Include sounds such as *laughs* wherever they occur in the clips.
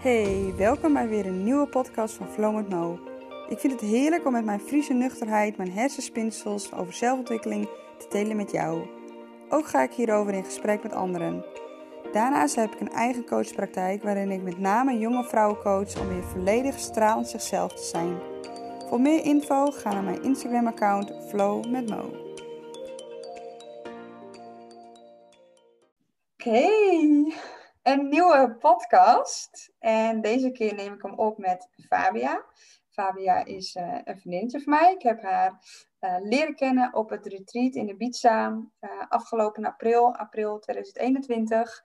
Hey, welkom bij weer een nieuwe podcast van Flow met Mo. Ik vind het heerlijk om met mijn Friese nuchterheid, mijn hersenspinsels over zelfontwikkeling te delen met jou. Ook ga ik hierover in gesprek met anderen. Daarnaast heb ik een eigen coachpraktijk waarin ik met name jonge vrouwen coach om weer volledig stralend zichzelf te zijn. Voor meer info ga naar mijn Instagram account Flow met Mo. Oké, een nieuwe podcast. En deze keer neem ik hem op met Fabia. Fabia is uh, een vriendinnetje van mij. Ik heb haar uh, leren kennen op het retreat in Ibiza uh, afgelopen april, april 2021.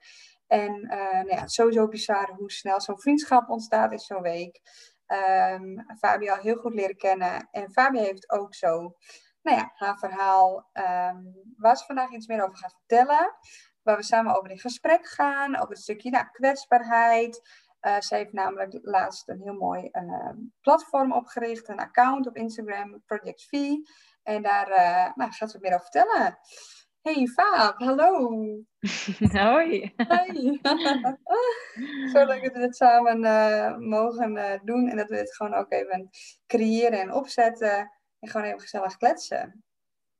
En nou ja, sowieso bizar hoe snel zo'n vriendschap ontstaat in zo'n week. Um, Fabia heel goed leren kennen. En Fabia heeft ook zo, nou ja, haar verhaal um, waar ze vandaag iets meer over gaat vertellen waar we samen over in gesprek gaan, over het stukje nou, kwetsbaarheid. Uh, ze heeft namelijk laatst een heel mooi uh, platform opgericht, een account op Instagram, Project V. En daar uh, nou, gaat ze meer over vertellen. Hey Faab, hallo. *laughs* Hoi. Hoi. *laughs* Zo leuk dat we dit samen mogen doen en dat we dit gewoon ook even creëren en opzetten en gewoon even gezellig kletsen.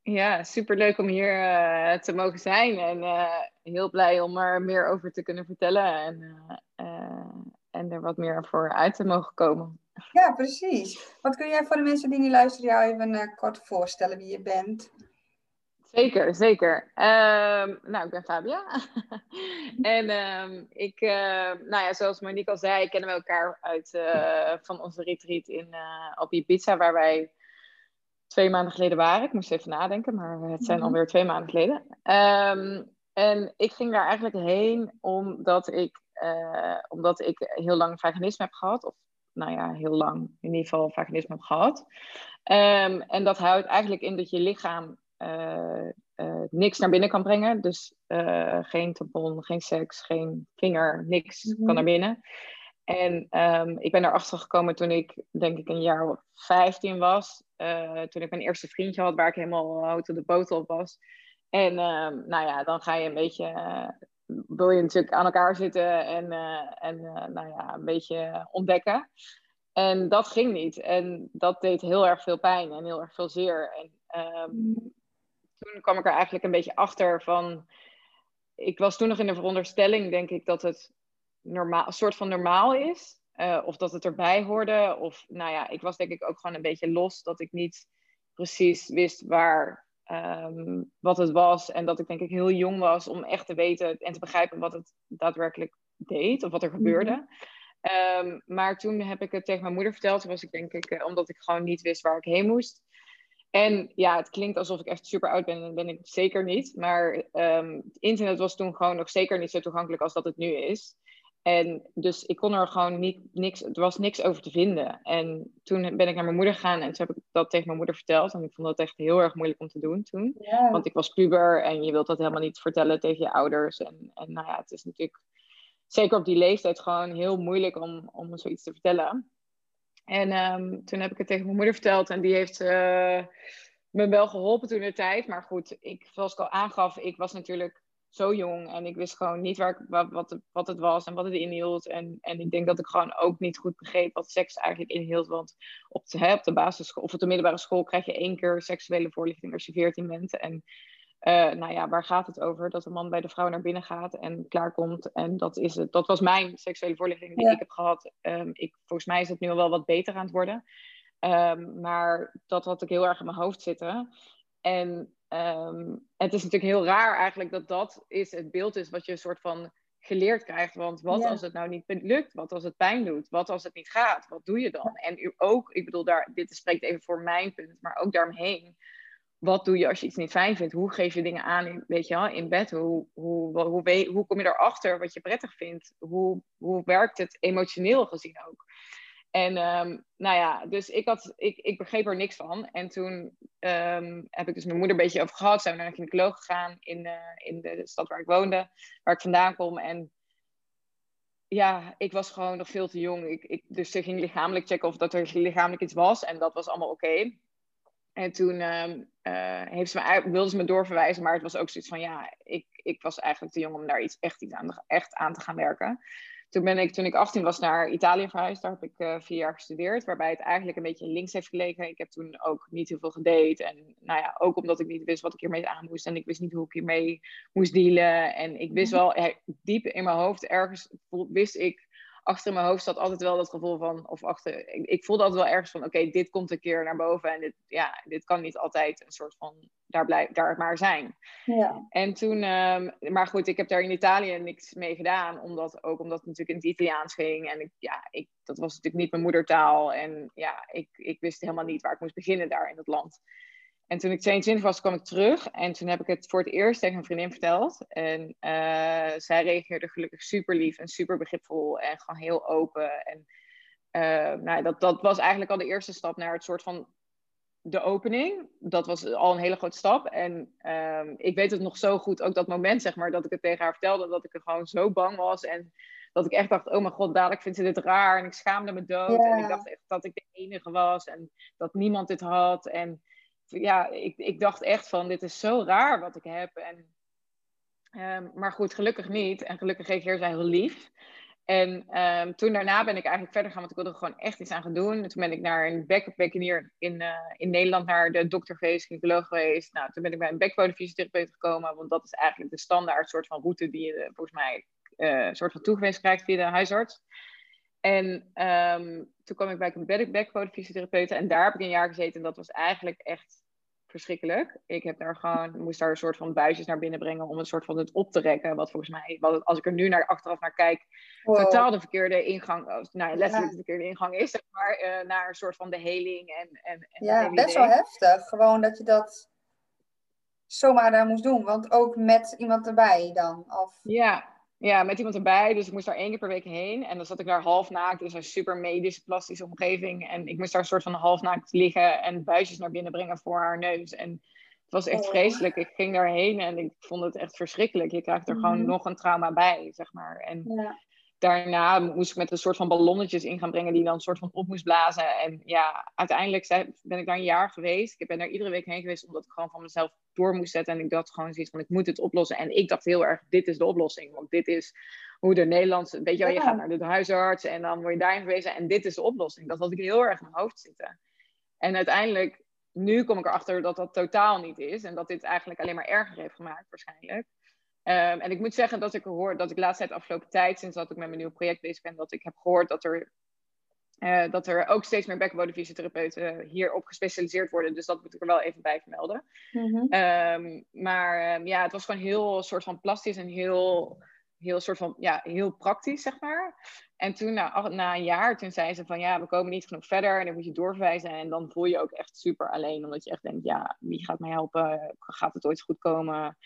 Ja, superleuk om hier uh, te mogen zijn. En uh, heel blij om er meer over te kunnen vertellen. En, uh, en er wat meer voor uit te mogen komen. Ja, precies. Wat kun jij voor de mensen die niet luisteren jou even kort voorstellen wie je bent? Zeker, zeker. Um, nou, ik ben Fabia. *laughs* en um, ik, nou ja, zoals Monique al zei, kennen we elkaar uit van onze retreat in, op Ibiza, waar wij twee maanden geleden waren. Ik moest even nadenken, maar het zijn mm alweer twee maanden geleden. Um, en ik ging daar eigenlijk heen omdat ik, uh, omdat ik heel lang vaginisme heb gehad. Of nou ja, heel lang in ieder geval vaginisme heb gehad. Um, en dat houdt eigenlijk in dat je lichaam uh, uh, niks naar binnen kan brengen. Dus geen tampon, geen seks, geen vinger, niks mm -hmm. kan naar binnen. En um, ik ben erachter gekomen toen ik, denk ik, een jaar of 15 was. Uh, toen ik mijn eerste vriendje had, waar ik helemaal hout de boter op was. En um, nou ja, dan ga je een beetje, uh, wil je natuurlijk aan elkaar zitten en, en nou ja, een beetje ontdekken. En dat ging niet. En dat deed heel erg veel pijn en heel erg veel zeer. En um, toen kwam ik er eigenlijk een beetje achter van. Ik was toen nog in de veronderstelling, denk ik, dat het normaal, een soort van normaal is. Uh, of dat het erbij hoorde. Of nou ja, ik was denk ik ook gewoon een beetje los. Dat ik niet precies wist waar, um, wat het was. En dat ik denk ik heel jong was om echt te weten en te begrijpen wat het daadwerkelijk deed. Of wat er gebeurde. Mm -hmm. um, maar toen heb ik het tegen mijn moeder verteld. Toen was ik denk ik, uh, omdat ik gewoon niet wist waar ik heen moest. En ja, het klinkt alsof ik echt super oud ben. Dat ben ik zeker niet. Maar um, het internet was toen gewoon nog zeker niet zo toegankelijk als dat het nu is. En dus ik kon er gewoon niet, niks, er was niks over te vinden. En toen ben ik naar mijn moeder gegaan en toen heb ik dat tegen mijn moeder verteld. En ik vond dat echt heel erg moeilijk om te doen toen. Yeah. Want ik was puber en je wilt dat helemaal niet vertellen tegen je ouders. En, en nou ja, het is natuurlijk zeker op die leeftijd gewoon heel moeilijk om, om zoiets te vertellen. En um, toen heb ik het tegen mijn moeder verteld en die heeft uh, me wel geholpen toen de tijd. Maar goed, ik, zoals ik al aangaf, ik was natuurlijk zo jong en ik wist gewoon niet waar ik, wat, wat, wat het was en wat het inhield. En, en ik denk dat ik gewoon ook niet goed begreep wat seks eigenlijk inhield. Want op de, hè, op de basisschool of op de middelbare school krijg je één keer seksuele voorlichting als je 14 bent. En uh, nou ja, waar gaat het over? Dat een man bij de vrouw naar binnen gaat en klaarkomt. En dat, is het. dat was mijn seksuele voorlichting die ja. ik heb gehad. Um, ik, volgens mij is het nu wel wat beter aan het worden. Um, maar dat had ik heel erg in mijn hoofd zitten. En um, het is natuurlijk heel raar eigenlijk dat dat is het beeld is wat je een soort van geleerd krijgt. Want wat ja. als het nou niet lukt? Wat als het pijn doet? Wat als het niet gaat? Wat doe je dan? En u ook, ik bedoel, daar, dit spreekt even voor mijn punt, maar ook daaromheen. Wat doe je als je iets niet fijn vindt? Hoe geef je dingen aan in, weet je in bed? Hoe, hoe, hoe, hoe, hoe kom je erachter wat je prettig vindt? Hoe, hoe werkt het emotioneel gezien ook? En um, nou ja, dus ik, had, ik, ik begreep er niks van. En toen um, heb ik dus mijn moeder een beetje over gehad. Zijn we naar een gynaecoloog gegaan in, uh, in de stad waar ik woonde, waar ik vandaan kom. En ja, ik was gewoon nog veel te jong. Ik, ik, dus ze ging lichamelijk checken of dat er lichamelijk iets was. En dat was allemaal oké. En toen um, heeft ze me, wilde ze me doorverwijzen, maar het was ook zoiets van ja, ik, ik was eigenlijk te jong om daar iets, echt, iets aan, echt aan te gaan werken. Toen ben ik, toen ik 18 was, naar Italië verhuisd. Daar heb ik uh, vier jaar gestudeerd, waarbij het eigenlijk een beetje links heeft gelegen. Ik heb toen ook niet heel veel gedate. En nou ja, ook omdat ik niet wist wat ik hiermee aan moest. En ik wist niet hoe ik hiermee moest dealen. En ik wist mhm. wel, diep in mijn hoofd, ergens wist ik achter mijn hoofd zat altijd wel dat gevoel van, of achter, ik, ik voelde altijd wel ergens van, oké, dit komt een keer naar boven en dit, ja, dit kan niet altijd een soort van, daar, blijf, daar maar zijn. Ja. En toen, um, maar goed, ik heb daar in Italië niks mee gedaan, omdat, ook omdat het natuurlijk in het Italiaans ging en ik, ja, ik, dat was natuurlijk niet mijn moedertaal en ja, ik, ik wist helemaal niet waar ik moest beginnen daar in het land. En toen ik 22 was, kwam ik terug. En toen heb ik het voor het eerst tegen een vriendin verteld. En uh, zij reageerde gelukkig super lief en super begripvol. En gewoon heel open. En uh, nou, dat, dat was eigenlijk al de eerste stap naar het soort van de opening. Dat was al een hele grote stap. En uh, ik weet het nog zo goed, ook dat moment zeg maar, dat ik het tegen haar vertelde. Dat ik er gewoon zo bang was. En dat ik echt dacht, oh mijn god, dadelijk vindt ze dit raar. En ik schaamde me dood. En ik dacht echt dat ik de enige was. En dat niemand dit had. En ja, ik, ik dacht echt van, dit is zo raar wat ik heb. En, um, maar goed, gelukkig niet. En gelukkig reageerde zij heel lief. En um, toen daarna ben ik eigenlijk verder gaan, want ik wilde er gewoon echt iets aan gaan doen. En toen ben ik naar een bekkenpekenier in, uh, in Nederland, naar de dokter geweest, gynaecoloog geweest. Nou, toen ben ik bij een bekbodemfysiotherapeut gekomen, want dat is eigenlijk de standaard soort van route die je volgens mij uh, soort van toegewezen krijgt via de huisarts. En um, toen kwam ik bij een backbodemfysiotherapeut en daar heb ik een jaar gezeten. En dat was eigenlijk echt verschrikkelijk. Ik heb daar gewoon, moest daar een soort van buisjes naar binnen brengen om een soort van het op te rekken. Wat volgens mij, wat, als ik er nu naar achteraf naar kijk, totaal de verkeerde ingang, nou letterlijk de verkeerde ingang is, zeg maar, uh, naar een soort van de heling. En, en, en ja, best wel heftig. Gewoon dat je dat zomaar daar moest doen. Want ook met iemand erbij dan? Of... Ja, ja, met iemand erbij. Dus ik moest daar één keer per week heen. En dan zat ik daar half naakt. Dus een super medische, plastische omgeving. En ik moest daar een soort van half naakt liggen en buisjes naar binnen brengen voor haar neus. En het was echt oh. vreselijk. Ik ging daarheen en ik vond het echt verschrikkelijk. Je krijgt er gewoon mhm. nog een trauma bij, zeg maar. En ja daarna moest ik met een soort van ballonnetjes in gaan brengen die dan een soort van op moest blazen. En ja, uiteindelijk ben ik daar een jaar geweest. Ik ben daar iedere week heen geweest omdat ik gewoon van mezelf door moest zetten. En ik dacht gewoon zoiets van, ik moet het oplossen. En ik dacht heel erg, dit is de oplossing. Want dit is hoe de Nederlandse, weet je wel, je gaat naar de huisarts en dan word je daarin gewezen. En dit is de oplossing. Dat had ik heel erg in mijn hoofd zitten. En uiteindelijk, nu kom ik erachter dat dat totaal niet is. En dat dit eigenlijk alleen maar erger heeft gemaakt waarschijnlijk. Um, en ik moet zeggen dat ik hoor dat ik de laatste tijd, afgelopen tijd, sinds dat ik met mijn nieuwe project bezig ben, dat ik heb gehoord dat er, uh, dat er ook steeds meer bekkenbodemfysiotherapeuten hierop gespecialiseerd worden. Dus dat moet ik er wel even bij vermelden. Mm um, maar um, ja, het was gewoon heel soort van plastisch en heel, heel soort van, ja, heel praktisch, zeg maar. En toen, na, na een jaar, toen zei ze van ja, we komen niet genoeg verder en dan moet je doorverwijzen. En dan voel je ook echt super alleen, omdat je echt denkt, ja, wie gaat mij helpen? Gaat het ooit goed komen?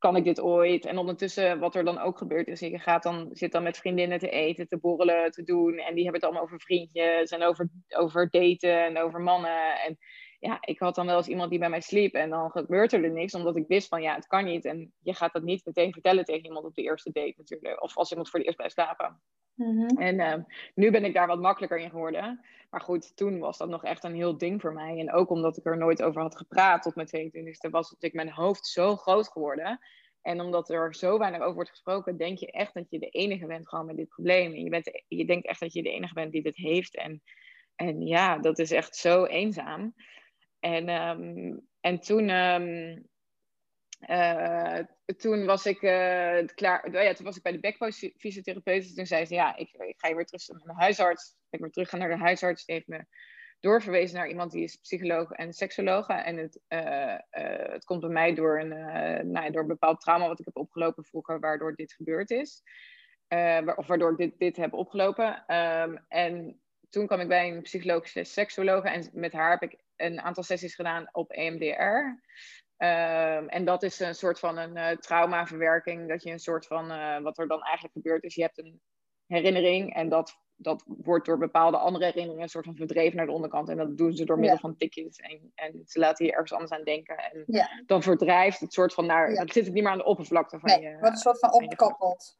Kan ik dit ooit? En ondertussen, wat er dan ook gebeurt, is je gaat dan, zit dan met vriendinnen te eten, te borrelen, te doen. En die hebben het allemaal over vriendjes en over, over daten en over mannen. En ja, ik had dan wel eens iemand die bij mij sliep en dan gebeurt er niks, omdat ik wist van ja, het kan niet. En je gaat dat niet meteen vertellen tegen iemand op de eerste date natuurlijk. Of als iemand voor de eerst bij slapen. Mhm. En uh, nu ben ik daar wat makkelijker in geworden. Maar goed, toen was dat nog echt een heel ding voor mij. En ook omdat ik er nooit over had gepraat tot mijn 22e, was ik mijn hoofd zo groot geworden. En omdat er zo weinig over wordt gesproken, denk je echt dat je de enige bent gewoon met dit probleem. En je, bent, je denkt echt dat je de enige bent die dit heeft. En, en ja, dat is echt zo eenzaam. En, um, en toen, um, uh, toen was ik uh, klaar. Oh ja, toen was ik bij de bekfysiotherapeut. Toen zei ze: Ja, ik, ik ga weer terug naar de huisarts. Ik weer terug naar de huisarts. Die heeft me doorverwezen naar iemand die is psycholoog en seksoloog. En het, uh, het komt bij mij door een, nou ja, door bepaald trauma wat ik heb opgelopen vroeger, waardoor dit gebeurd is. of waardoor ik dit, dit heb opgelopen. Um, en toen kwam ik bij een psychologische seksoloog en met haar heb ik een aantal sessies gedaan op EMDR. Um, en dat is een soort van een uh, traumaverwerking. Dat je een soort van, uh, wat er dan eigenlijk gebeurt, is je hebt een herinnering en dat, dat wordt door bepaalde andere herinneringen een soort van verdreven naar de onderkant. En dat doen ze door middel van tikjes en, en ze laten je ergens anders aan denken. En ja. dan verdrijft het soort van naar, ja. dat zit het niet meer aan de oppervlakte van nee, je. wordt een soort van opgekoppeld.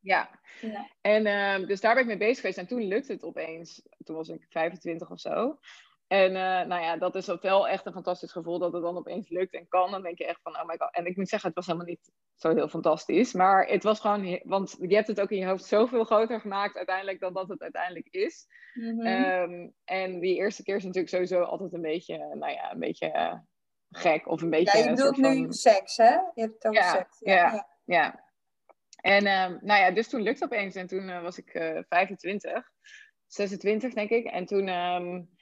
Ja. ja. En um, dus daar ben ik mee bezig geweest en toen lukte het opeens. Toen was ik 25 of zo. En uh, nou ja, dat is wel echt een fantastisch gevoel dat het dan opeens lukt en kan. Dan denk je echt van, oh my god. En ik moet zeggen, het was helemaal niet zo heel fantastisch. Maar het was gewoon, want je hebt het ook in je hoofd zoveel groter gemaakt uiteindelijk dan dat het uiteindelijk is. Mm -hmm. en die eerste keer is natuurlijk sowieso altijd een beetje, nou ja, een beetje uh, gek. Of een beetje. Ja, je bedoelt nu van... seks, hè? Je hebt het over ja, seks. Ja, ja. ja. En um, nou ja, dus toen lukte het opeens. En toen uh, was ik 25, 26 denk ik. En toen. Um,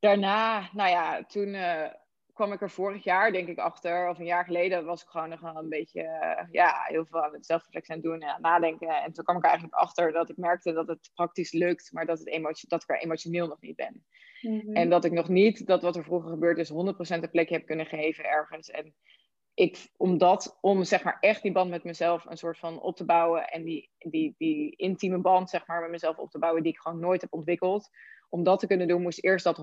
daarna, nou ja, toen uh, kwam ik er vorig jaar, denk ik, achter, of een jaar geleden, was ik gewoon nog wel een beetje, uh, ja, heel veel aan het zelfreflectie aan het doen en aan nadenken. En toen kwam ik er eigenlijk achter dat ik merkte dat het praktisch lukt, maar dat, het emotie dat ik er emotioneel nog niet ben. Mm-hmm. En dat ik nog niet dat wat er vroeger gebeurd is, 100% een plekje heb kunnen geven ergens. En ik, omdat, om zeg maar echt die band met mezelf een soort van op te bouwen en die, die, die intieme band zeg maar met mezelf op te bouwen die ik gewoon nooit heb ontwikkeld, om dat te kunnen doen, moest eerst dat 100%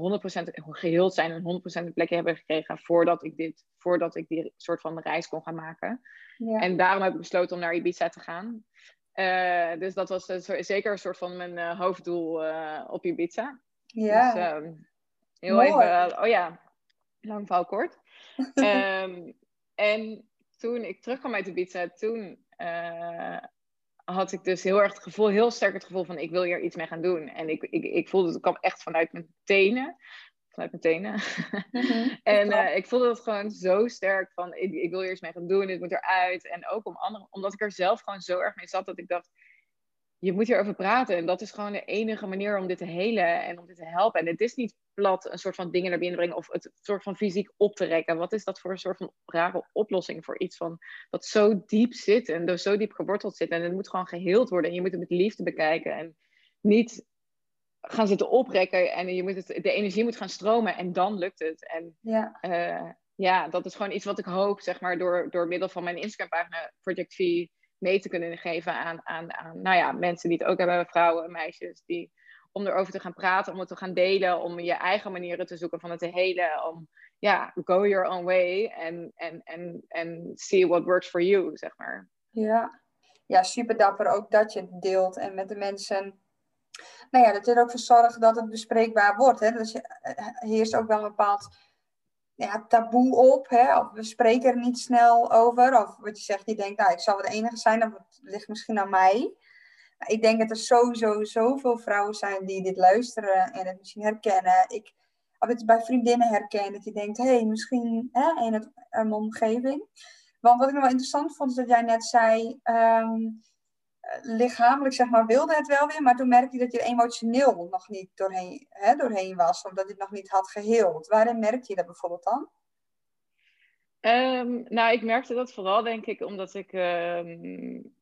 geheeld zijn en 100% een plekje hebben gekregen voordat ik, dit, voordat ik die soort van reis kon gaan maken. Ja. En daarom heb ik besloten om naar Ibiza te gaan. Uh, dus dat was zeker een soort van mijn uh, hoofddoel uh, op Ibiza. Ja. Dus, um, heel Mooi. even, oh ja, lang verhaal kort. um, *laughs* en toen ik terugkwam uit Ibiza, toen had ik dus heel erg het gevoel, heel sterk het gevoel van ik wil hier iets mee gaan doen. En ik, ik, ik voelde het kwam echt vanuit mijn tenen. Vanuit mijn tenen. Mm-hmm, *laughs* en uh, ik voelde het gewoon zo sterk van ik, ik, wil hier iets mee gaan doen, dit moet eruit. En ook om andere, omdat ik er zelf gewoon zo erg mee zat dat ik dacht, je moet hierover praten. En dat is gewoon de enige manier om dit te helen en om dit te helpen. En het is niet plat een soort van dingen naar binnen brengen of het soort van fysiek op te rekken. Wat is dat voor een soort van rare oplossing voor iets van dat zo diep zit en dus zo diep geworteld zit. En het moet gewoon geheeld worden en je moet het met liefde bekijken en niet gaan zitten oprekken en je moet het, de energie moet gaan stromen en dan lukt het. En ja. Uh, ja, dat is gewoon iets wat ik hoop, zeg maar, door, door middel van mijn Instagram-pagina Project V mee te kunnen geven aan, aan, aan nou ja, mensen die het ook hebben, vrouwen, meisjes, die, om erover te gaan praten, om het te gaan delen, om je eigen manieren te zoeken van het te helen, om ja, go your own way en en en en see what works for you, zeg maar. Ja. ja, super dapper ook dat je het deelt en met de mensen, nou ja, dat je er ook voor zorgt dat het bespreekbaar wordt. Hè? Dus je, eh, heerst ook wel een bepaald ja, taboe op. Hè? Of we spreken er niet snel over. Of wat je zegt, je denkt, nou, ik zal wel de enige zijn, of het ligt misschien aan mij. Ik denk dat er sowieso zoveel vrouwen zijn die dit luisteren en het misschien herkennen. Ik heb het bij vriendinnen herken, dat je denkt, hé, hey, misschien hè, in het, een omgeving. Want wat ik nog wel interessant vond, is dat jij net zei, um, lichamelijk zeg maar wilde het wel weer, maar toen merkte je dat je emotioneel nog niet doorheen, hè, doorheen was, of dat je het nog niet had geheeld. Waarin merkte je dat bijvoorbeeld dan? Um, nou, ik merkte dat vooral denk ik omdat ik um,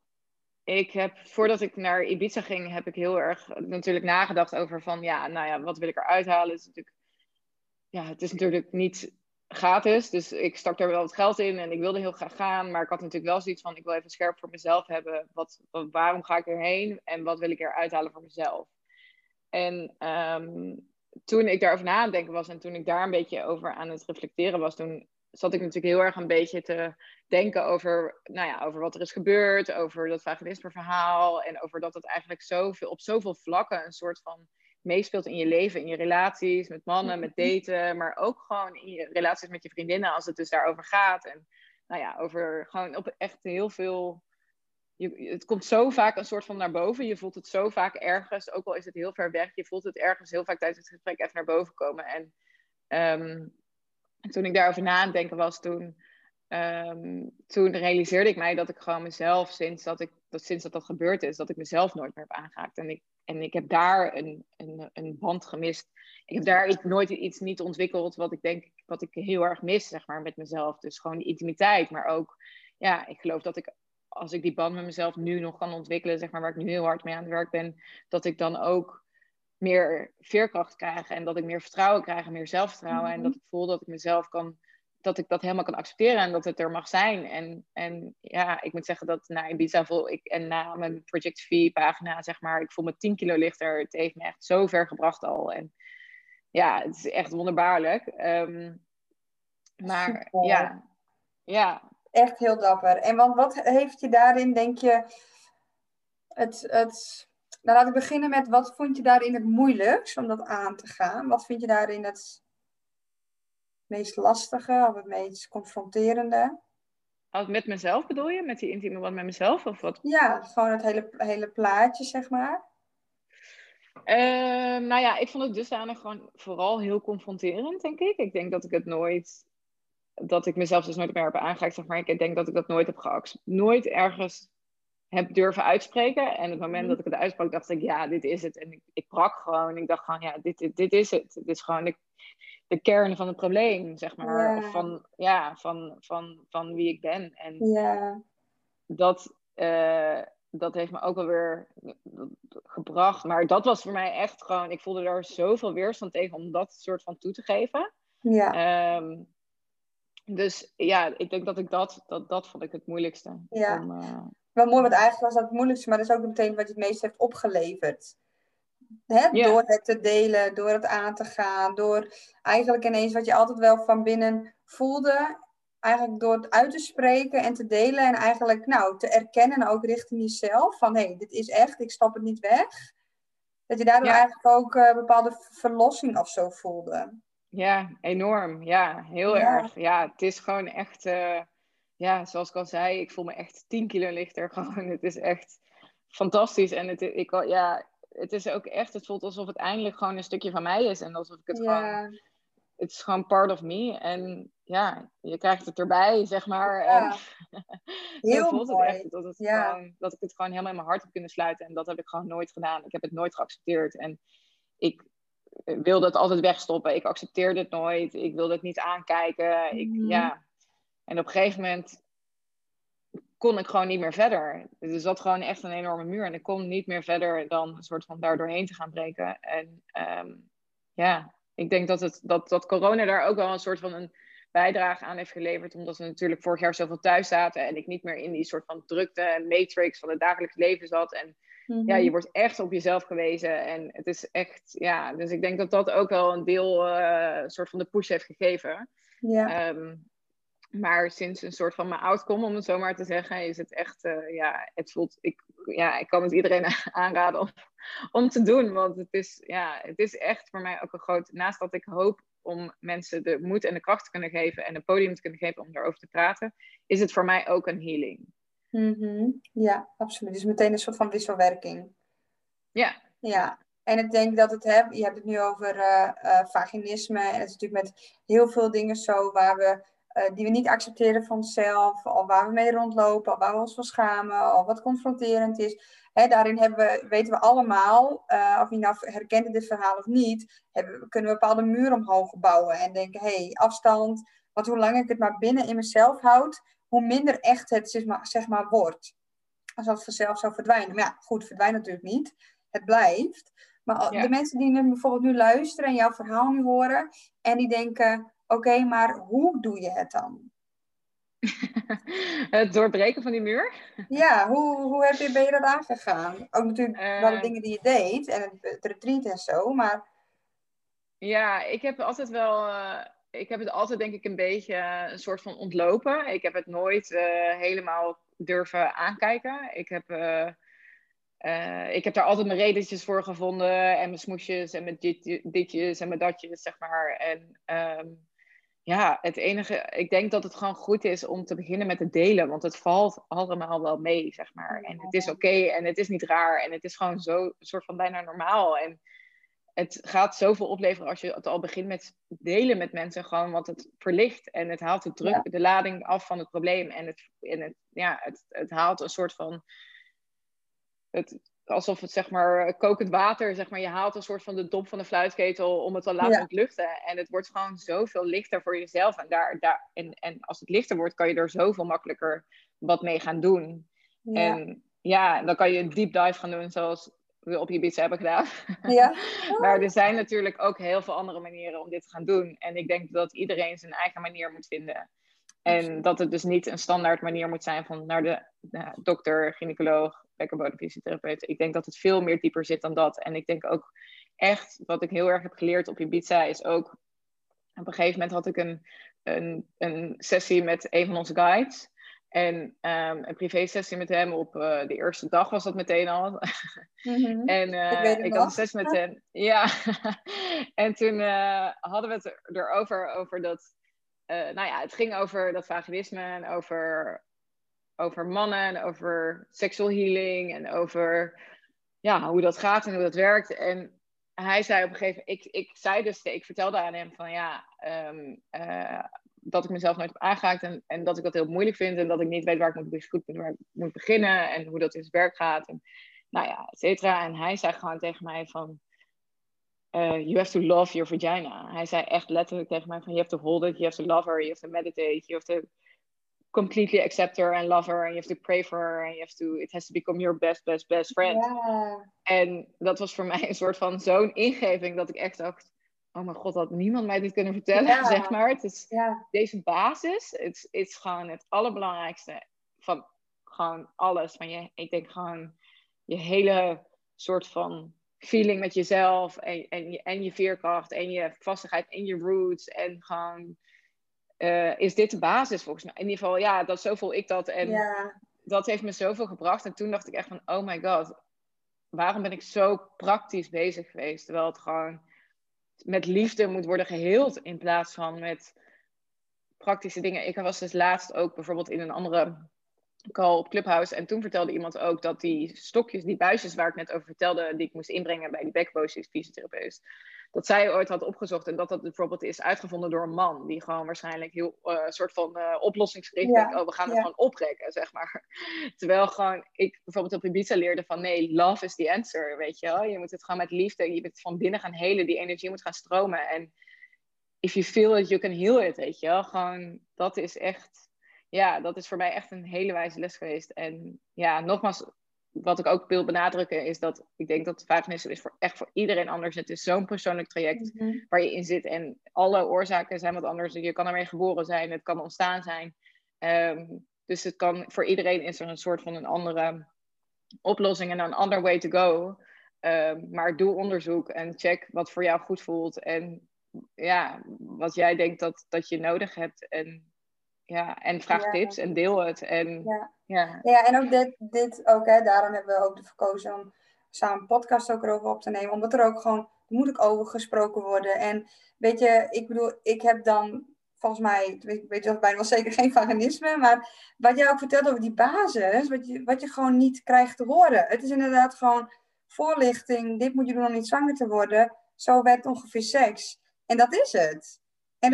ik heb, voordat ik naar Ibiza ging, heb ik heel erg natuurlijk nagedacht over van, ja, nou ja, wat wil ik eruit halen? Is natuurlijk, ja, het is natuurlijk niet gratis, dus ik stak er wel wat geld in en ik wilde heel graag gaan, maar ik had natuurlijk wel zoiets van, ik wil even scherp voor mezelf hebben, wat, waarom ga ik erheen en wat wil ik eruit halen voor mezelf? En um, toen ik daarover na aan het denken was en toen ik daar een beetje over aan het reflecteren was, toen zat ik natuurlijk heel erg een beetje te denken over, nou ja, over wat er is gebeurd, over dat vaginisme verhaal en over dat het eigenlijk zoveel, op zoveel vlakken een soort van meespeelt in je leven, in je relaties met mannen, met mhm. daten, maar ook gewoon in je relaties met je vriendinnen als het dus daarover gaat. En nou ja, over gewoon op echt heel veel. Je, het komt zo vaak een soort van naar boven. Je voelt het zo vaak ergens, ook al is het heel ver weg, je voelt het ergens heel vaak tijdens het gesprek even naar boven komen. En um, toen ik daarover na aan het denken was, toen, um, toen realiseerde ik mij dat ik gewoon mezelf, sinds dat, ik, dat, sinds dat dat gebeurd is, dat ik mezelf nooit meer heb aangehaakt. En ik, en ik heb daar een, een, een band gemist. Ik heb daar nooit iets niet ontwikkeld wat ik denk, wat ik heel erg mis, zeg maar, met mezelf. Dus gewoon die intimiteit, maar ook, ja, ik geloof dat ik als ik die band met mezelf nu nog kan ontwikkelen, zeg maar, waar ik nu heel hard mee aan het werk ben, dat ik dan ook meer veerkracht krijgen en dat ik meer vertrouwen krijg en meer zelfvertrouwen. En mhm. dat ik voel dat ik mezelf kan, dat ik dat helemaal kan accepteren en dat het er mag zijn. En, en ja, ik moet zeggen dat na Ibiza voel ik, en na mijn Project V pagina, zeg maar, ik voel me 10 kilo lichter. Het heeft me echt zo ver gebracht al. En ja, het is echt wonderbaarlijk. Um, maar ja, ja. Echt heel dapper. En want wat heeft je daarin, denk je, het, het Nou, laten we beginnen met wat vond je daarin het moeilijkst om dat aan te gaan? Wat vind je daarin het meest lastige of het meest confronterende? Als met mezelf bedoel je? Met die intieme band met mezelf? Of wat? Ja, gewoon het hele, hele plaatje, zeg maar. Ehm, nou ja, ik vond het dusdanig gewoon vooral heel confronterend, denk ik. Ik denk dat ik het nooit, dat ik mezelf dus nooit meer heb aangeraakt, zeg maar. Ik denk dat ik dat nooit heb geaccepteerd, nooit ergens heb durven uitspreken. En het moment mhm. dat ik het uitsprak, dacht ik, ja, dit is het. En ik, ik brak gewoon. Ik dacht gewoon, ja, dit, dit, dit is het. Dit is gewoon de, de kern van het probleem, zeg maar. Of van, ja, van, van, van wie ik ben. En ja. dat, uh, dat heeft me ook wel weer gebracht. Maar dat was voor mij echt gewoon, ik voelde daar zoveel weerstand tegen om dat soort van toe te geven. Ja. Um, dus ja, ik denk dat ik dat, dat, dat vond ik het moeilijkste. Ja. Om, uh, wel mooi, want eigenlijk was dat het moeilijkste, maar dat is ook meteen wat je het meest heeft opgeleverd. Hè? Door het te delen, door het aan te gaan, door eigenlijk ineens wat je altijd wel van binnen voelde, eigenlijk door het uit te spreken en te delen en eigenlijk nou, te erkennen ook richting jezelf van hé, hey, dit is echt, ik stap het niet weg. Dat je daardoor eigenlijk ook een uh, bepaalde verlossing of zo voelde. Ja, enorm. Ja, heel erg. Ja, het is gewoon echt... Uh ja, zoals ik al zei, ik voel me echt 10 kilo lichter. *laughs* Gewoon, het is echt fantastisch. En het, ik, ja, het is ook echt, het voelt alsof het eindelijk gewoon een stukje van mij is. En alsof ik het gewoon, het is gewoon part of me. En ja, je krijgt het erbij, zeg maar. Ja. En *laughs* Heel voelt mooi. het echt. Dat, het gewoon, dat ik het gewoon helemaal in mijn hart heb kunnen sluiten. En dat heb ik gewoon nooit gedaan. Ik heb het nooit geaccepteerd. En ik wilde het altijd wegstoppen. Ik accepteerde het nooit. Ik wilde het niet aankijken. Ik, mhm. ja, en op een gegeven moment kon ik gewoon niet meer verder. Dus dat gewoon echt een enorme muur. En ik kon niet meer verder dan een soort van daar doorheen te gaan breken. En um, ja, ik denk dat, het, dat, dat corona daar ook wel een soort van een bijdrage aan heeft geleverd. Omdat we natuurlijk vorig jaar zoveel thuis zaten. En ik niet meer in die soort van drukte en matrix van het dagelijks leven zat. En ja, je mhm. wordt echt op jezelf gewezen. En het is echt, ja. Dus ik denk dat dat ook wel een deel, uh, soort van de push heeft gegeven. Ja. Um, maar sinds een soort van mijn outcome, om het zo maar te zeggen, is het echt, uh, ja, het voelt, ik, ja, ik kan het iedereen *laughs* aanraden om, om te doen. Want het is, ja, het is echt voor mij ook een groot, naast dat ik hoop om mensen de moed en de kracht te kunnen geven en een podium te kunnen geven om daarover te praten, is het voor mij ook een healing. Mm Ja, absoluut. Dus meteen een soort van wisselwerking. Ja. Ja, en ik denk dat het, hè, je hebt het nu over uh, uh, vaginisme. En het is natuurlijk met heel veel dingen zo waar we uh, die we niet accepteren van onszelf, of waar we mee rondlopen, of waar we ons van schamen, of wat confronterend is. Hè, daarin hebben we, weten we allemaal, uh, of je nou herkent dit verhaal of niet, hebben, kunnen we bepaalde muren omhoog bouwen en denken, hé, hey, afstand, want hoe langer ik het maar binnen in mezelf houd, hoe minder echt het zeg maar, zeg maar wordt. Alsof het vanzelf zou verdwijnen. Maar ja, goed, verdwijnt natuurlijk niet. Het blijft. Maar de mensen die nu bijvoorbeeld nu luisteren en jouw verhaal nu horen en die denken, Oké, maar hoe doe je het dan? *laughs* het doorbreken van die muur? *laughs* ja, hoe, hoe heb je, ben je dat aangegaan? Ook natuurlijk uh, wel de dingen die je deed en het, het retreat en zo, maar... Ja, ik heb altijd wel... Uh, ik heb het altijd denk ik een beetje een soort van ontlopen. Ik heb het nooit uh, helemaal durven aankijken. Ik heb... Uh, ik heb daar altijd mijn redetjes voor gevonden en mijn smoesjes en mijn dit, ditjes en mijn datjes, zeg maar. En um, ja, het enige, ik denk dat het gewoon goed is om te beginnen met het delen, want het valt allemaal wel mee, zeg maar. En het is oké en het is niet raar en het is gewoon zo soort van bijna normaal. En het gaat zoveel opleveren als je het al begint met delen met mensen, gewoon, want het verlicht en het haalt de druk, de lading af van het probleem en het, en het, ja, het, het haalt een soort van. Het, alsof het zeg maar kokend water, zeg maar, je haalt een soort van de dop van de fluitketel om het te laten ontluchten. En het wordt gewoon zoveel lichter voor jezelf. En, daar, daar, en, en als het lichter wordt, kan je er zoveel makkelijker wat mee gaan doen. Ja. En ja, dan kan je een deep dive gaan doen, zoals we op Ibiza hebben gedaan. Ja. *laughs* maar er zijn natuurlijk ook heel veel andere manieren om dit te gaan doen. En ik denk dat iedereen zijn eigen manier moet vinden. En dat het dus niet een standaard manier moet zijn van naar de, dokter, gynaecoloog, bekkenbodemfysiotherapeut. Ik denk dat het veel meer dieper zit dan dat. En ik denk ook echt, wat ik heel erg heb geleerd op Ibiza, is ook... Op een gegeven moment had ik een, een, een sessie met een van onze guides. En um, een privé-sessie met hem op uh, de eerste dag was dat meteen al. Mm-hmm. *laughs* en uh, ik, ik had een sessie met hem. Ja. *laughs* en toen uh, hadden we het erover, over dat... nou ja, het ging over dat vaginisme en over, over mannen en over sexual healing en over ja, hoe dat gaat en hoe dat werkt. En hij zei op een gegeven moment... Ik, ik zei dus, ik vertelde aan hem van ja... Um, dat ik mezelf nooit heb aangehaakt en, en dat ik dat heel moeilijk vind en dat ik niet weet waar ik moet, goed, waar ik moet beginnen en hoe dat in zijn werk gaat. En, nou ja, et cetera. En hij zei gewoon tegen mij van, uh, you have to love your vagina. Hij zei echt letterlijk tegen mij van, you have to hold it, you have to love her, you have to meditate, you have to completely accept her and love her and you have to pray for her and you have to, it has to become your best, best, best friend. Yeah. En dat was voor *laughs* mij een soort van zo'n ingeving dat ik echt dacht, oh mijn god, had niemand mij dit kunnen vertellen, *laughs* zeg maar. Het is deze basis, het is gewoon het allerbelangrijkste van gewoon alles. Van je, ik denk gewoon je hele soort van feeling met jezelf en, en, je, en je veerkracht en je vastigheid en je roots en gewoon uh, is dit de basis volgens mij. In ieder geval, ja, dat, zo voel ik dat en ja. dat heeft me zoveel gebracht. En toen dacht ik echt van, oh my god, waarom ben ik zo praktisch bezig geweest? Terwijl het gewoon met liefde moet worden geheeld in plaats van met praktische dingen. Ik was dus laatst ook bijvoorbeeld in een andere call op Clubhouse. En toen vertelde iemand ook dat die stokjes, die buisjes waar ik net over vertelde, die ik moest inbrengen bij die backposes fysiotherapeut, dat zij ooit had opgezocht en dat dat bijvoorbeeld is uitgevonden door een man. Die gewoon waarschijnlijk heel uh, soort van uh, oplossingsgericht denkt, oh we gaan het gewoon oprekken, zeg maar. *laughs* Terwijl gewoon ik bijvoorbeeld op Ibiza leerde van nee, love is the answer, weet je wel. Je moet het gewoon met liefde, je moet van binnen gaan helen, die energie moet gaan stromen. En if you feel it, you can heal it, weet je wel. Gewoon, dat is echt, ja, dat is voor mij echt een hele wijze les geweest. En ja, nogmaals, wat ik ook wil benadrukken is dat ik denk dat vaginisme is voor, echt voor iedereen anders. Het is zo'n persoonlijk traject mhm. waar je in zit. En alle oorzaken zijn wat anders. Je kan ermee geboren zijn, het kan ontstaan zijn. Ehm, dus het kan voor iedereen is er een soort van een andere oplossing en een ander way to go. Um, maar doe onderzoek en check wat voor jou goed voelt. En ja, wat jij denkt dat, dat je nodig hebt. En ja, en vraag tips en deel het. En, ja. Ja. ja, en ook dit, dit ook, hè, daarom hebben we ook verkozen om samen een podcast ook erover op te nemen. Omdat er ook gewoon, moet ook over gesproken worden. En weet je, ik bedoel, ik heb dan volgens mij, weet, weet je wel, bijna wel zeker geen vaginisme. Maar wat jij ook vertelt over die basis, wat je, wat je gewoon niet krijgt te horen. Het is inderdaad gewoon voorlichting, dit moet je doen om niet zwanger te worden. Zo werkt ongeveer seks. En dat is het.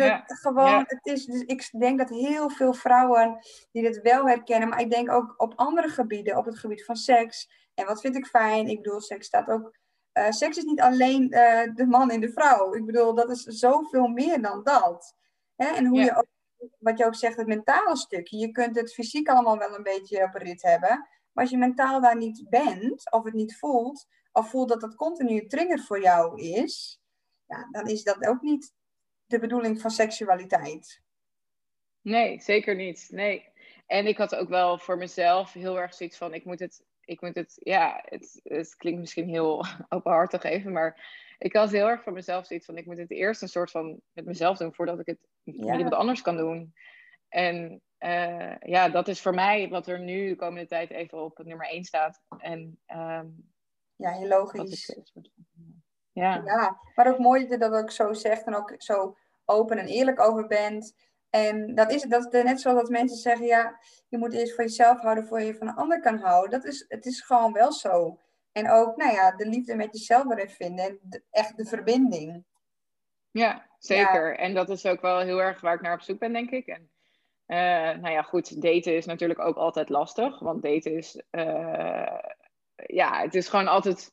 En het, gewoon, het is, dus ik denk dat heel veel vrouwen die dit wel herkennen, maar ik denk ook op andere gebieden, op het gebied van seks. En wat vind ik fijn? Ik bedoel, seks staat ook. Uh, seks is niet alleen uh, de man en de vrouw. Ik bedoel, dat is zoveel meer dan dat. Hè? En hoe je ook, wat je ook zegt, het mentale stukje. Je kunt het fysiek allemaal wel een beetje op rit hebben. Maar als je mentaal daar niet bent, of het niet voelt, of voelt dat dat continu een trigger voor jou is, ja, dan is dat ook niet de bedoeling van seksualiteit. Nee, zeker niet. Nee. En ik had ook wel voor mezelf heel erg zoiets van: ik moet het, ik moet het, ja, het, het klinkt misschien heel *laughs* openhartig even, maar ik had heel erg voor mezelf zoiets van: ik moet het eerst een soort van met mezelf doen voordat ik het ja. met iemand anders kan doen. En uh, ja, dat is voor mij wat er nu de komende tijd even op nummer 1 staat. En, um, ja, heel logisch. Ja. ja, maar ook mooi dat dat ook zo zegt en ook zo open en eerlijk over bent. En dat is, dat net zoals dat mensen zeggen, ja, je moet eerst voor jezelf houden voor je van een ander kan houden. Dat is, het is gewoon wel zo. En ook, nou ja, de liefde met jezelf erin vinden. En echt de verbinding. Ja, zeker. En dat is ook wel heel erg waar ik naar op zoek ben, denk ik. En uh, nou ja, goed, daten is natuurlijk ook altijd lastig. Want daten is, uh, ja, het is gewoon altijd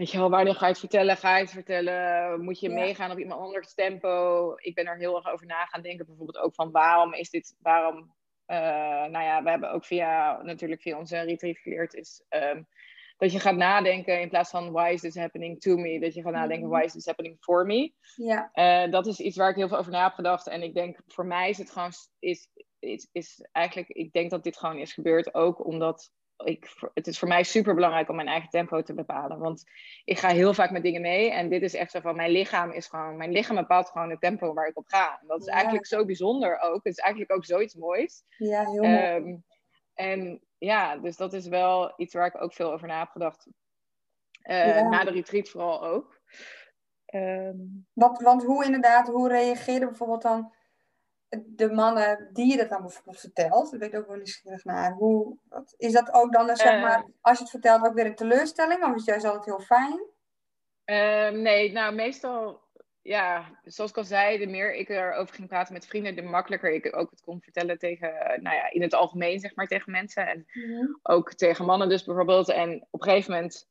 Weet je wel, wanneer ga je het vertellen? Ga je het vertellen? Moet je meegaan op iemand anders tempo? Ik ben er heel erg over na gaan denken. Bijvoorbeeld ook van waarom is dit, waarom... Uh, nou ja, we hebben ook via, natuurlijk via onze retreat geleerd is... Um, dat je gaat nadenken in plaats van why is this happening to me? Dat je gaat nadenken mhm. why is this happening for me? Ja. Uh, dat is iets waar ik heel veel over na heb gedacht. En ik denk, voor mij is het gewoon... Is, is, is eigenlijk, ik denk dat dit gewoon is gebeurd ook omdat ik, het is voor mij super belangrijk om mijn eigen tempo te bepalen. Want ik ga heel vaak met dingen mee. En dit is echt zo van mijn lichaam is gewoon. Mijn lichaam bepaalt gewoon het tempo waar ik op ga. En dat is eigenlijk zo bijzonder ook. Het is eigenlijk ook zoiets moois. Ja, heel mooi. Ehm, en ja, dus dat is wel iets waar ik ook veel over na heb gedacht. Uh, Na de retreat vooral ook. Um, want, want hoe inderdaad, hoe reageerden bijvoorbeeld dan de mannen die je dat dan bijvoorbeeld vertelt? Ik ook wel nieuwsgierig naar. Hoe, wat, is dat ook dan, zeg uh, maar, als je het vertelt, ook weer een teleurstelling? Of is het juist altijd heel fijn? Uh, nee, nou meestal ja, zoals ik al zei, de meer ik erover ging praten met vrienden, de makkelijker ik ook het kon vertellen tegen, nou ja, in het algemeen zeg maar tegen mensen. En mhm. ook tegen mannen dus bijvoorbeeld. En op een gegeven moment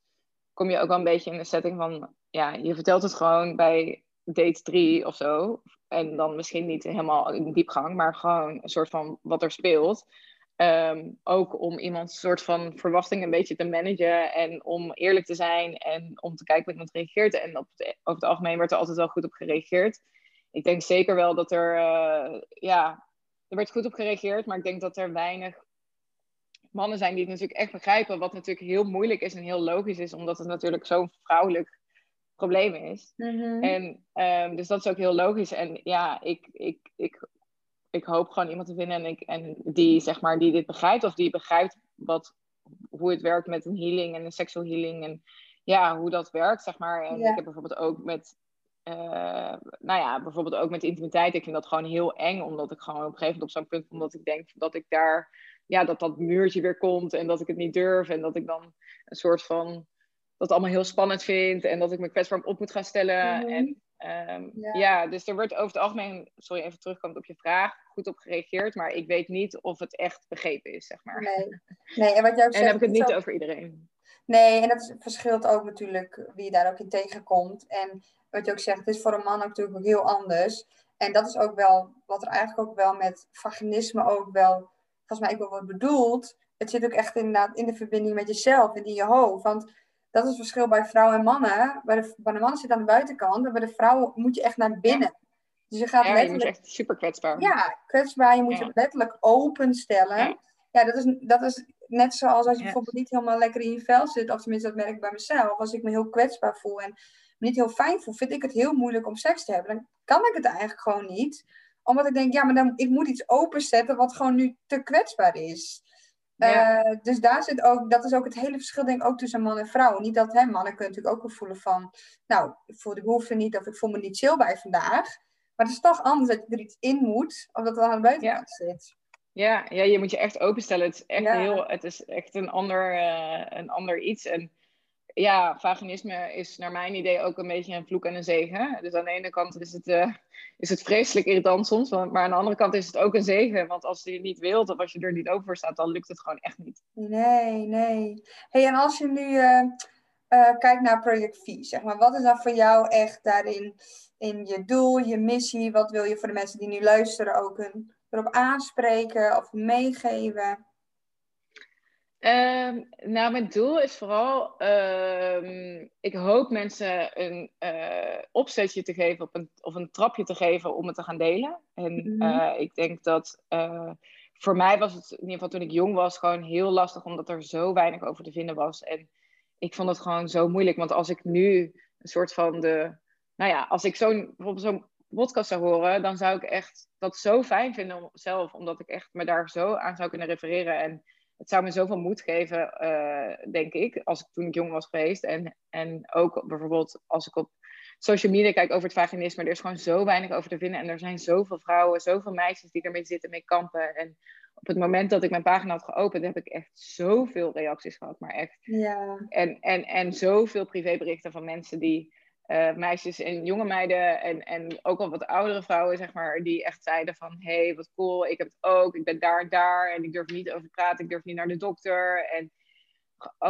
kom je ook wel een beetje in de setting van, ja, je vertelt het gewoon bij date 3 of zo. En dan misschien niet helemaal in diepgang, maar gewoon een soort van wat er speelt. Um, ook om iemands soort van verwachting een beetje te managen en om eerlijk te zijn en om te kijken hoe iemand reageert. En op het, over het algemeen werd er altijd wel goed op gereageerd. Ik denk zeker wel dat er, uh, ja, er werd goed op gereageerd, maar ik denk dat er weinig mannen zijn die het natuurlijk echt begrijpen, wat natuurlijk heel moeilijk is en heel logisch is, omdat het natuurlijk zo'n vrouwelijk probleem is. Mm-hmm. En um, dus dat is ook heel logisch. En ja, ik, ik, ik ik hoop gewoon iemand te vinden en, ik, en die, zeg maar, die dit begrijpt. Of die begrijpt wat, hoe het werkt met een healing en een sexual healing. En ja, hoe dat werkt, zeg maar. En ik heb bijvoorbeeld ook met, uh, nou ja, bijvoorbeeld ook met intimiteit. Ik vind dat gewoon heel eng, omdat ik gewoon op een gegeven moment op zo'n punt kom dat ik denk dat ik daar, ja, dat dat muurtje weer komt en dat ik het niet durf. En dat ik dan een soort van, dat allemaal heel spannend vind en dat ik me kwetsbaar op moet gaan stellen. Mhm. En Um, ja. dus er wordt over het algemeen, sorry even terugkomt op je vraag, goed op gereageerd, maar ik weet niet of het echt begrepen is, zeg maar. Nee, nee en wat jij ook zegt. En dan heb ik het niet over iedereen. Nee, en dat verschilt ook natuurlijk wie je daar ook in tegenkomt. En wat je ook zegt, het is voor een man ook natuurlijk ook heel anders. En dat is ook wel, wat er eigenlijk ook wel met vaginisme ook wel, volgens mij ook wel wordt bedoeld. Het zit ook echt inderdaad in de verbinding met jezelf en in je hoofd. Want dat is het verschil bij vrouwen en mannen. Bij de, bij de mannen zit aan de buitenkant en bij de vrouwen moet je echt naar binnen. Dus je gaat ja, letterlijk... je moet echt super kwetsbaar. Ja, kwetsbaar. Je moet je letterlijk openstellen. Ja. ja, dat, is, dat is net zoals als je bijvoorbeeld niet helemaal lekker in je vel zit. Of tenminste, dat merk ik bij mezelf. Als ik me heel kwetsbaar voel en me niet heel fijn voel, vind ik het heel moeilijk om seks te hebben. Dan kan ik het eigenlijk gewoon niet. Omdat ik denk, ja, maar dan, ik moet iets openzetten wat gewoon nu te kwetsbaar is. Uh, dus daar zit ook, dat is ook het hele verschil, denk ik, ook tussen man en vrouw. Niet dat hè, mannen kunnen natuurlijk ook wel voelen van, nou, ik voel de behoefte niet of ik voel me niet chill bij vandaag. Maar het is toch anders dat je er iets in moet, of dat het aan de buitenkant zit. Ja, ja, je moet je echt openstellen. Het is echt, heel, het is echt een, ander, uh, een ander iets. En ja, vaginisme is naar mijn idee ook een beetje een vloek en een zegen. Dus aan de ene kant is het, uh, is het vreselijk irritant soms, maar aan de andere kant is het ook een zegen. Want als je het niet wilt of als je er niet voor staat, dan lukt het gewoon echt niet. Nee, nee. hey, en als je nu uh, uh, kijkt naar Project V, zeg maar, wat is dan voor jou echt daarin in je doel, je missie? Wat wil je voor de mensen die nu luisteren ook een, erop aanspreken of meegeven? Um, nou, mijn doel is vooral, um, ik hoop mensen een uh, opzetje te geven op een, of een trapje te geven om het te gaan delen. En mm uh, ik denk dat uh, voor mij was het, in ieder geval toen ik jong was, gewoon heel lastig omdat er zo weinig over te vinden was. En ik vond het gewoon zo moeilijk, want als ik nu een soort van de, nou ja, als ik zo'n, bijvoorbeeld zo'n podcast zou horen, dan zou ik echt dat zo fijn vinden zelf, omdat ik echt me daar zo aan zou kunnen refereren en het zou me zoveel moed geven, uh, denk ik, als ik toen ik jong was geweest. En, en ook bijvoorbeeld als ik op social media kijk over het vaginisme, er is gewoon zo weinig over te vinden. En er zijn zoveel vrouwen, zoveel meisjes die ermee zitten, mee kampen. En op het moment dat ik mijn pagina had geopend, heb ik echt zoveel reacties gehad. Maar echt. Ja. En, en, en zoveel privéberichten van mensen die uh, meisjes en jonge meiden en, en ook al wat oudere vrouwen, zeg maar, die echt zeiden van, hé, hey, wat cool, ik heb het ook, ik ben daar en daar en ik durf niet over te praten, ik durf niet naar de dokter en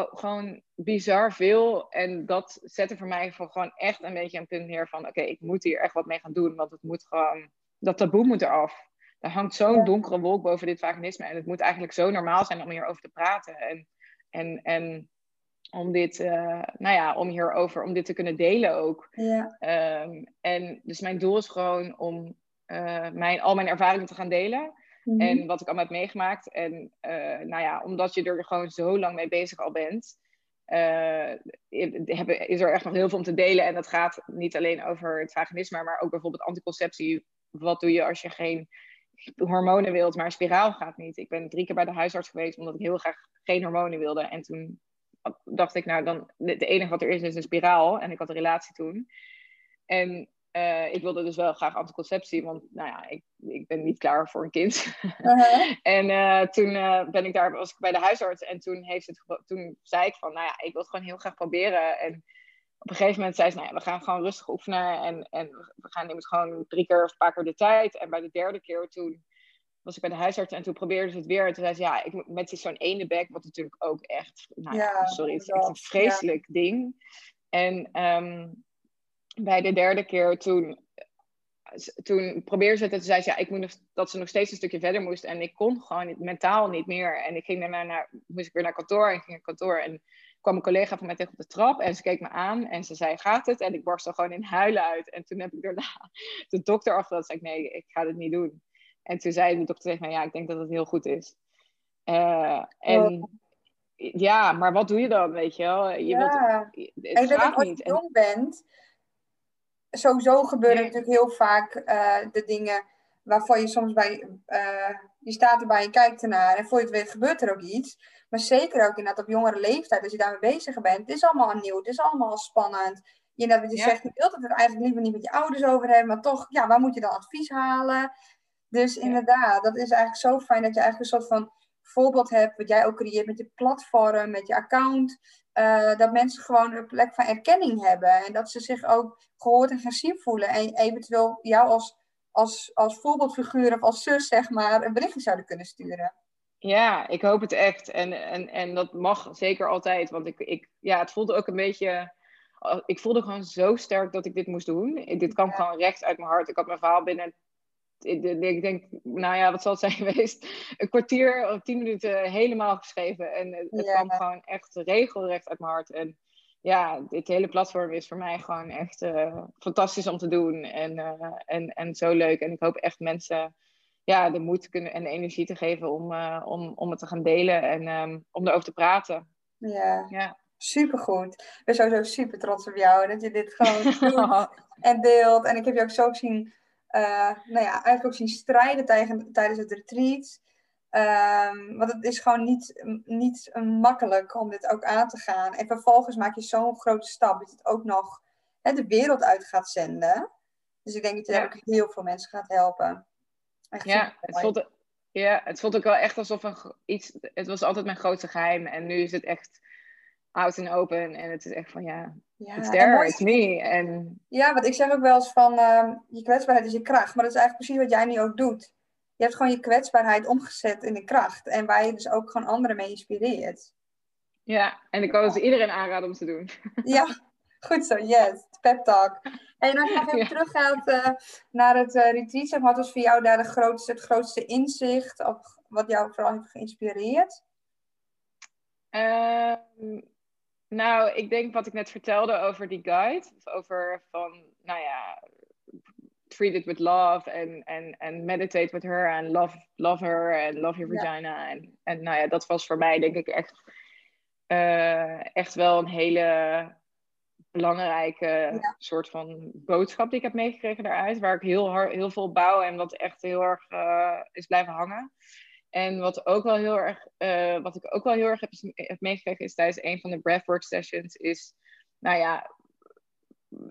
gewoon bizar veel en dat zette voor mij voor gewoon echt een beetje een punt neer van, oké, ik moet hier echt wat mee gaan doen, want het moet gewoon, dat taboe moet eraf. Er hangt zo'n donkere wolk boven dit vaginisme en het moet eigenlijk zo normaal zijn om hierover te praten en, en, en om dit, uh, nou ja, om hierover, om dit te kunnen delen ook. Ja. Um, en dus mijn doel is gewoon om uh, mijn, al mijn ervaringen te gaan delen. Mm-hmm. En wat ik allemaal heb meegemaakt. En uh, nou ja, omdat je er gewoon zo lang mee bezig al bent, is er echt nog heel veel om te delen. En dat gaat niet alleen over het vaginisme, maar ook bijvoorbeeld anticonceptie. Wat doe je als je geen hormonen wilt, maar spiraal gaat niet. Ik ben drie keer bij de huisarts geweest omdat ik heel graag geen hormonen wilde. En toen dacht ik, nou, dan, het enige wat er is, is een spiraal. En ik had een relatie toen. En uh, ik wilde dus wel graag anticonceptie, want nou ja, ik, ik ben niet klaar voor een kind. Uh-huh. *laughs* en uh, toen uh, ben ik daar, was ik bij de huisarts en toen, heeft het, toen zei ik van, nou ja, ik wil het gewoon heel graag proberen. En op een gegeven moment zei ze, nou ja, we gaan gewoon rustig oefenen en, en we gaan immers gewoon drie keer of een paar keer de tijd. En bij de derde keer toen was ik bij de huisarts en toen probeerde ze het weer. En toen zei ze, ja, ik, met zo'n ene bek, wat natuurlijk ook echt, nou ja, sorry, het is echt een vreselijk ding. En um, bij de derde keer toen, toen probeerde ze het en toen zei ze, ja, ik moet dat ze nog steeds een stukje verder moest. En ik kon gewoon mentaal niet meer. En ik ging daarna naar, moest ik weer naar kantoor en ging naar kantoor. En kwam een collega van mij tegen op de trap en ze keek me aan en ze zei, gaat het? En ik barstte gewoon in huilen uit. En toen heb ik daarna *laughs* de dokter achter zei ik, nee, ik ga dit niet doen. En toen zei de dokter tegen mij, ja, ik denk dat het heel goed is. Uh, en ja, maar wat doe je dan, weet je wel? Je ja. wilt, het en als je jong bent, sowieso gebeuren natuurlijk heel vaak uh, de dingen waarvan je soms bij, uh, je staat erbij en kijkt ernaar en voor je het weet gebeurt er ook iets. Maar zeker ook inderdaad op jongere leeftijd, als je daarmee bezig bent. Het is allemaal nieuw, het is allemaal spannend. Je, net, je zegt, je wilt het eigenlijk liever niet met je ouders over hebben, maar toch, ja, waar moet je dan advies halen? Dus inderdaad, dat is eigenlijk zo fijn dat je eigenlijk een soort van voorbeeld hebt, wat jij ook creëert met je platform, met je account. Uh, dat mensen gewoon een plek van erkenning hebben. En dat ze zich ook gehoord en gezien voelen. En eventueel jou als, als, als voorbeeldfiguur of als zus, zeg maar, een berichtje zouden kunnen sturen. Ja, ik hoop het echt. En, en, en dat mag zeker altijd. Want ik, ik, ja, het voelde ook een beetje. Ik voelde gewoon zo sterk dat ik dit moest doen. Dit kwam gewoon recht uit mijn hart. Ik had mijn verhaal binnen ik denk, nou ja, wat zal het zijn *laughs* geweest? Een kwartier of tien minuten helemaal geschreven. En het, kwam gewoon echt regelrecht uit mijn hart. En ja, dit hele platform is voor mij gewoon echt uh, fantastisch om te doen. En, uh, en, en zo leuk. En ik hoop echt mensen ja, de moed kunnen, en de energie te geven om, uh, om, om het te gaan delen en um, om erover te praten. Ja, ja. supergoed. Ik ben sowieso super trots op jou dat je dit gewoon *laughs* doet en deelt. En ik heb je ook zo zien nou ja, eigenlijk ook zien strijden tijdens het retreat. Um, want het is gewoon niet, niet makkelijk om dit ook aan te gaan. En vervolgens maak je zo'n grote stap dat je het ook nog hè, de wereld uit gaat zenden. Dus ik denk dat je daar ook heel veel mensen gaat helpen. Ja, het voelt, ja, het voelt ook wel echt alsof een, iets. Het was altijd mijn grootste geheim. En nu is het echt out and open. En het is echt van ja, ja it's there, it's me. En... Ja, want ik zeg ook wel eens van uh, je kwetsbaarheid is je kracht. Maar dat is eigenlijk precies wat jij nu ook doet. Je hebt gewoon je kwetsbaarheid omgezet in de kracht. En waar je dus ook gewoon anderen mee inspireert. Ja, en ik kan het iedereen aanraden om te doen. *laughs* Ja, goed zo, yes. Pep talk. En als je nog even teruggaat uh, naar het uh, retreat, wat was voor jou daar de grootste, het grootste inzicht? Of wat jou vooral heeft geïnspireerd? Uh, nou, ik denk wat ik net vertelde over die guide. Over van, nou ja, treat it with love en en en meditate with her en love, love her en love your vagina. En, en nou ja, dat was voor mij denk ik echt, uh, echt wel een hele belangrijke soort van boodschap die ik heb meegekregen daaruit. Waar ik heel, hard, heel veel bouw en wat echt heel erg uh, is blijven hangen. En wat, ook wel heel erg, uh, wat ik ook wel heel erg heb, heb meegekregen is tijdens een van de breathwork sessions, is, nou ja,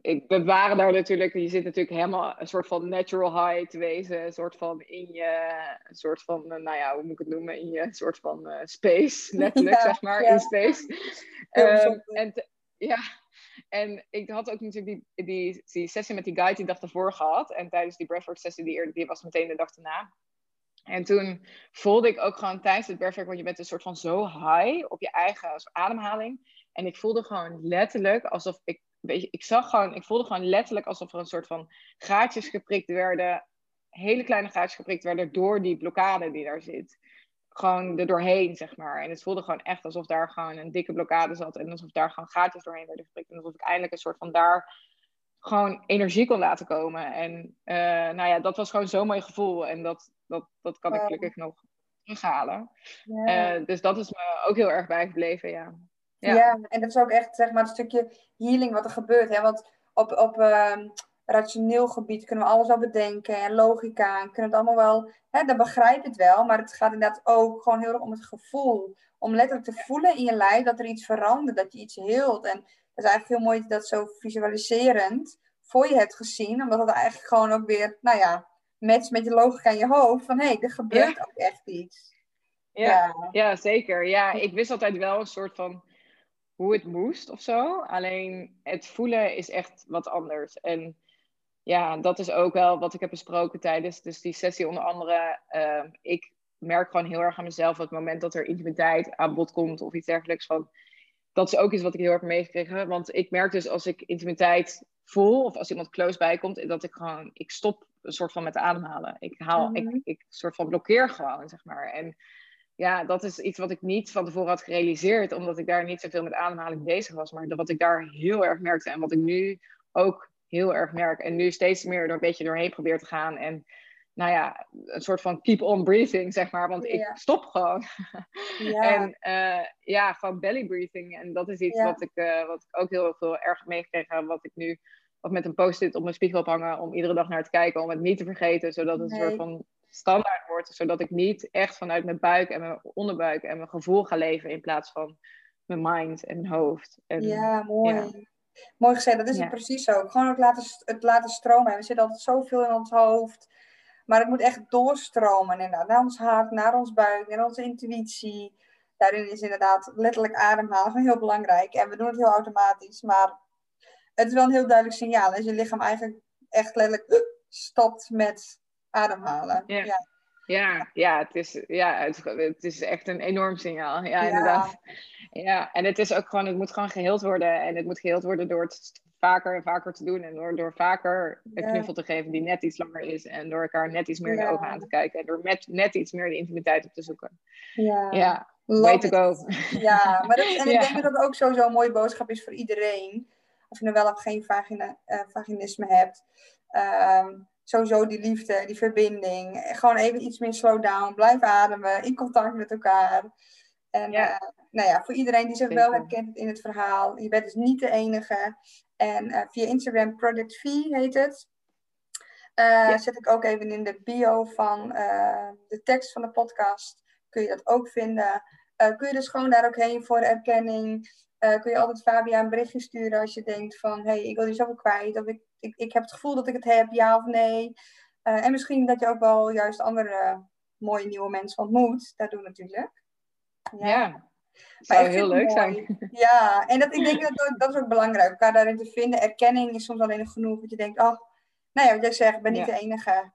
ik, we waren daar natuurlijk, je zit natuurlijk helemaal een soort van natural high te wezen, een soort van in je, een soort van, uh, nou ja, hoe moet ik het noemen, in je soort van uh, space, *laughs* letterlijk zeg maar, ja. in space. Um, en ja, en ik had ook natuurlijk die, die, die sessie met die guide die dag ervoor gehad. En tijdens die breathwork sessie, die, die was meteen de dag daarna. En toen voelde ik ook gewoon tijdens het breathwork, want je bent een soort van zo high op je eigen ademhaling. En ik voelde gewoon letterlijk alsof ik, weet ik zag gewoon, ik voelde gewoon letterlijk alsof er een soort van gaatjes geprikt werden, hele kleine gaatjes geprikt werden door die blokkade die daar zit. Gewoon er doorheen, zeg maar. En het voelde gewoon echt alsof daar gewoon een dikke blokkade zat en alsof daar gewoon gaatjes doorheen werden geprikt. En alsof ik eindelijk een soort van daar gewoon energie kon laten komen. En uh, nou ja, dat was gewoon zo'n mooi gevoel. En dat, dat, dat kan ik gelukkig nog terughalen. Uh, dus dat is me ook heel erg bijgebleven, ja. ja. Ja. en dat is ook echt zeg maar een stukje healing wat er gebeurt. Hè? Want op, op, uh, rationeel gebied kunnen we alles wel bedenken en logica en kunnen het allemaal wel, hè, dan begrijp je het wel, maar het gaat inderdaad ook gewoon heel erg om het gevoel. Om letterlijk te voelen in je lijf dat er iets verandert, dat je iets heelt. En het is eigenlijk heel mooi dat je dat zo visualiserend voor je hebt gezien, omdat het eigenlijk gewoon ook weer, nou ja, met je logica in je hoofd, van hé, hey, er gebeurt ook echt iets. Ja, ja. zeker. Ja, ik wist altijd wel een soort van hoe het moest of zo. Alleen het voelen is echt wat anders. En ja, dat is ook wel wat ik heb besproken tijdens dus die sessie. Onder andere, uh, ik merk gewoon heel erg aan mezelf op het moment dat er intimiteit aan bod komt of iets dergelijks. Van, dat is ook iets wat ik heel erg meegekregen. Want ik merk dus als ik intimiteit voel of als iemand close bij komt, dat ik gewoon, ik stop een soort van met ademhalen. Ik haal, ik, mhm. ik soort van blokkeer gewoon, zeg maar. En ja, dat is iets wat ik niet van tevoren had gerealiseerd, omdat ik daar niet zoveel met ademhaling bezig was. Maar wat ik daar heel erg merkte en wat ik nu ook heel erg merk. En nu steeds meer er een beetje doorheen probeer te gaan. En nou ja, een soort van keep on breathing, zeg maar. Want ik stop gewoon. *laughs* Ja. en uh, ja, gewoon belly breathing. En dat is iets wat, ik, uh, wat ik ook heel veel erg meegekregen heb. Wat ik nu wat met een post-it op mijn spiegel ophangen. Om iedere dag naar te kijken. Om het niet te vergeten. Zodat het een soort van standaard wordt. Zodat ik niet echt vanuit mijn buik en mijn onderbuik en mijn gevoel ga leven. In plaats van mijn mind en mijn hoofd. En, ja, mooi. Mooi gezegd, dat is het precies zo. Gewoon ook laten, het laten stromen. We zitten altijd zoveel in ons hoofd. Maar het moet echt doorstromen inderdaad. Naar ons hart, naar ons buik, naar onze intuïtie. Daarin is inderdaad letterlijk ademhalen heel belangrijk. En we doen het heel automatisch. Maar het is wel een heel duidelijk signaal. Als je lichaam eigenlijk echt letterlijk stopt met ademhalen. Ja. ja. Ja, ja, het is, ja het, het, is echt een enorm signaal. Ja, inderdaad. Ja, en het is ook gewoon, het moet gewoon geheeld worden. En het moet geheeld worden door het vaker en vaker te doen. En door, door vaker een knuffel te geven die net iets langer is. En door elkaar net iets meer in de ogen aan te kijken. En door met, net iets meer de intimiteit op te zoeken. Ja, ja way to go. Ja, maar dat, en ik *laughs* denk dat dat ook sowieso een mooie boodschap is voor iedereen. Of je nou wel of geen vagina, uh, vaginisme hebt. Um, sowieso die liefde, die verbinding. Gewoon even iets meer slow down. Blijf ademen. In contact met elkaar. En ja. Uh, nou ja, voor iedereen die zich wel herkent in het verhaal. Je bent dus niet de enige. En uh, via Instagram Project V heet het. Uh, Zet ik ook even in de bio van de tekst van de podcast. Kun je dat ook vinden. kun je dus gewoon daar ook heen voor erkenning. Kun je altijd Fabia een berichtje sturen als je denkt van... Hé, hey, ik wil die zoveel kwijt. Of ik ik, ik heb het gevoel dat ik het heb, ja of nee. Uh, en misschien dat je ook wel juist andere mooie nieuwe mensen ontmoet. Dat doen natuurlijk. Ja. ja. Zou heel leuk zijn. Ja, en dat, ik denk dat dat is ook belangrijk. Elkaar daarin te vinden. Erkenning is soms alleen nog genoeg. Dat je denkt, oh, nou ja, wat jij zegt, ik ben niet de enige.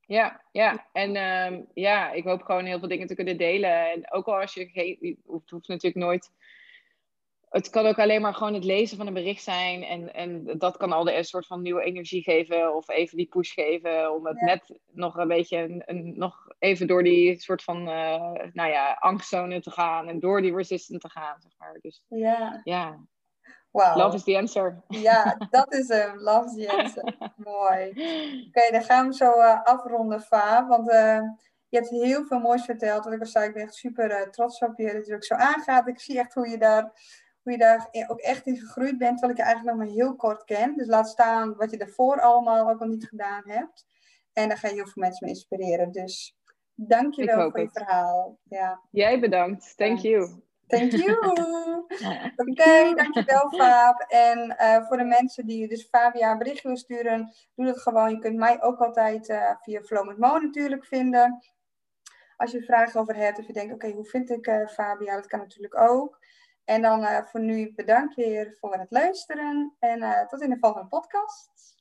Ja, ja. En um, ja, ik hoop gewoon heel veel dingen te kunnen delen. En ook al als je, je hoeft, hoeft natuurlijk nooit het kan ook alleen maar gewoon het lezen van een bericht zijn. En, en dat kan al de een soort van nieuwe energie geven. Of even die push geven. Om het net nog een beetje een, een, nog even door die soort van uh, nou ja, angstzone te gaan. En door die resistance te gaan. Zeg maar. Dus ja. ja. Wow. Love is the answer. Ja, dat is hem. Love is the answer. *laughs* Mooi. Oké, dan gaan we zo uh, afronden, Fa. Want uh, je hebt heel veel moois verteld. Wat ik al zei, ik ben echt super trots op je dat je ook zo aangaat. Ik zie echt hoe je daar hoe je daar ook echt in gegroeid bent, terwijl ik je eigenlijk nog maar heel kort ken. Dus laat staan wat je daarvoor allemaal ook al niet gedaan hebt. En daar ga je heel veel mensen mee inspireren. Dus dank je wel voor je verhaal. Ja. Jij bedankt. Thank you. Thank you. *laughs* Oké, okay, dankjewel Faab. En uh, voor de mensen die dus Fabia een bericht willen sturen, doe dat gewoon. Je kunt mij ook altijd uh, via Flow met Mo natuurlijk vinden. Als je vragen over hebt of je denkt, oké, hoe vind ik uh, Fabia? Dat kan natuurlijk ook. En dan uh, voor nu bedankt weer voor het luisteren. En uh, tot in de volgende podcast.